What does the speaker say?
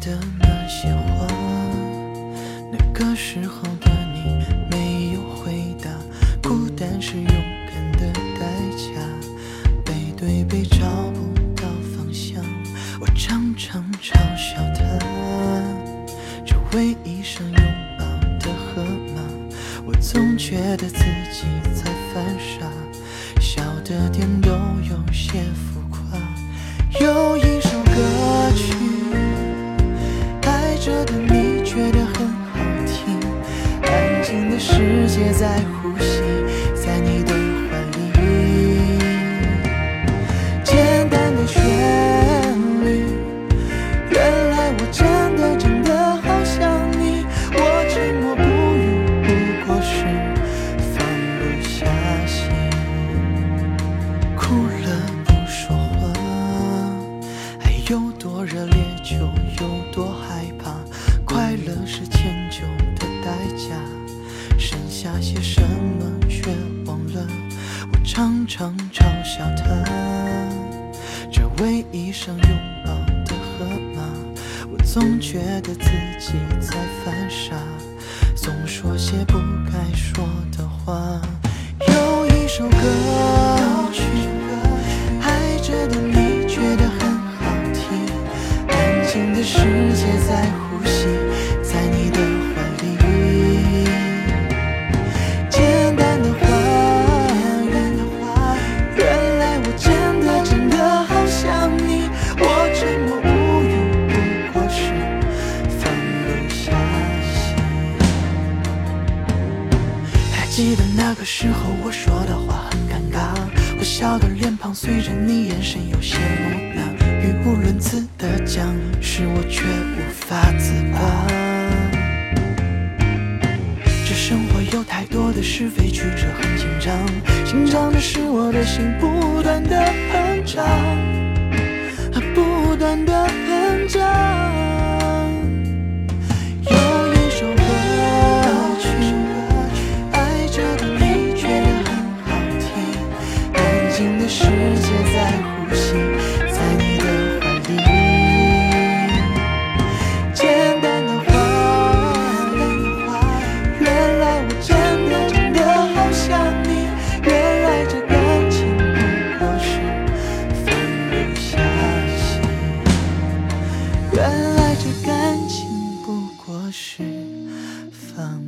的那些话，那个时候的你没有回答。孤单是勇敢的代价，背对背找不到方向，我常常嘲笑他，这唯一生拥抱的河马。我总觉得自己在犯傻，笑的点都有些浮世界在呼吸，在你的怀里。简单的旋律，原来我真的真的好想你。我沉默不语，不过是放不下心。哭了不说话，爱有多热烈就有多害怕。那些什么却忘了。我常常嘲笑他，这唯一想拥抱的河马。我总觉得自己在犯傻，总说些不该说记得那个时候我说的话很尴尬，我笑的脸庞随着你眼神有些木讷，语无伦次的讲，是我却无法自拔。这生活有太多的是非曲折，很紧张。紧张的是我的心不断的膨胀，不断的原来这感情不过是放。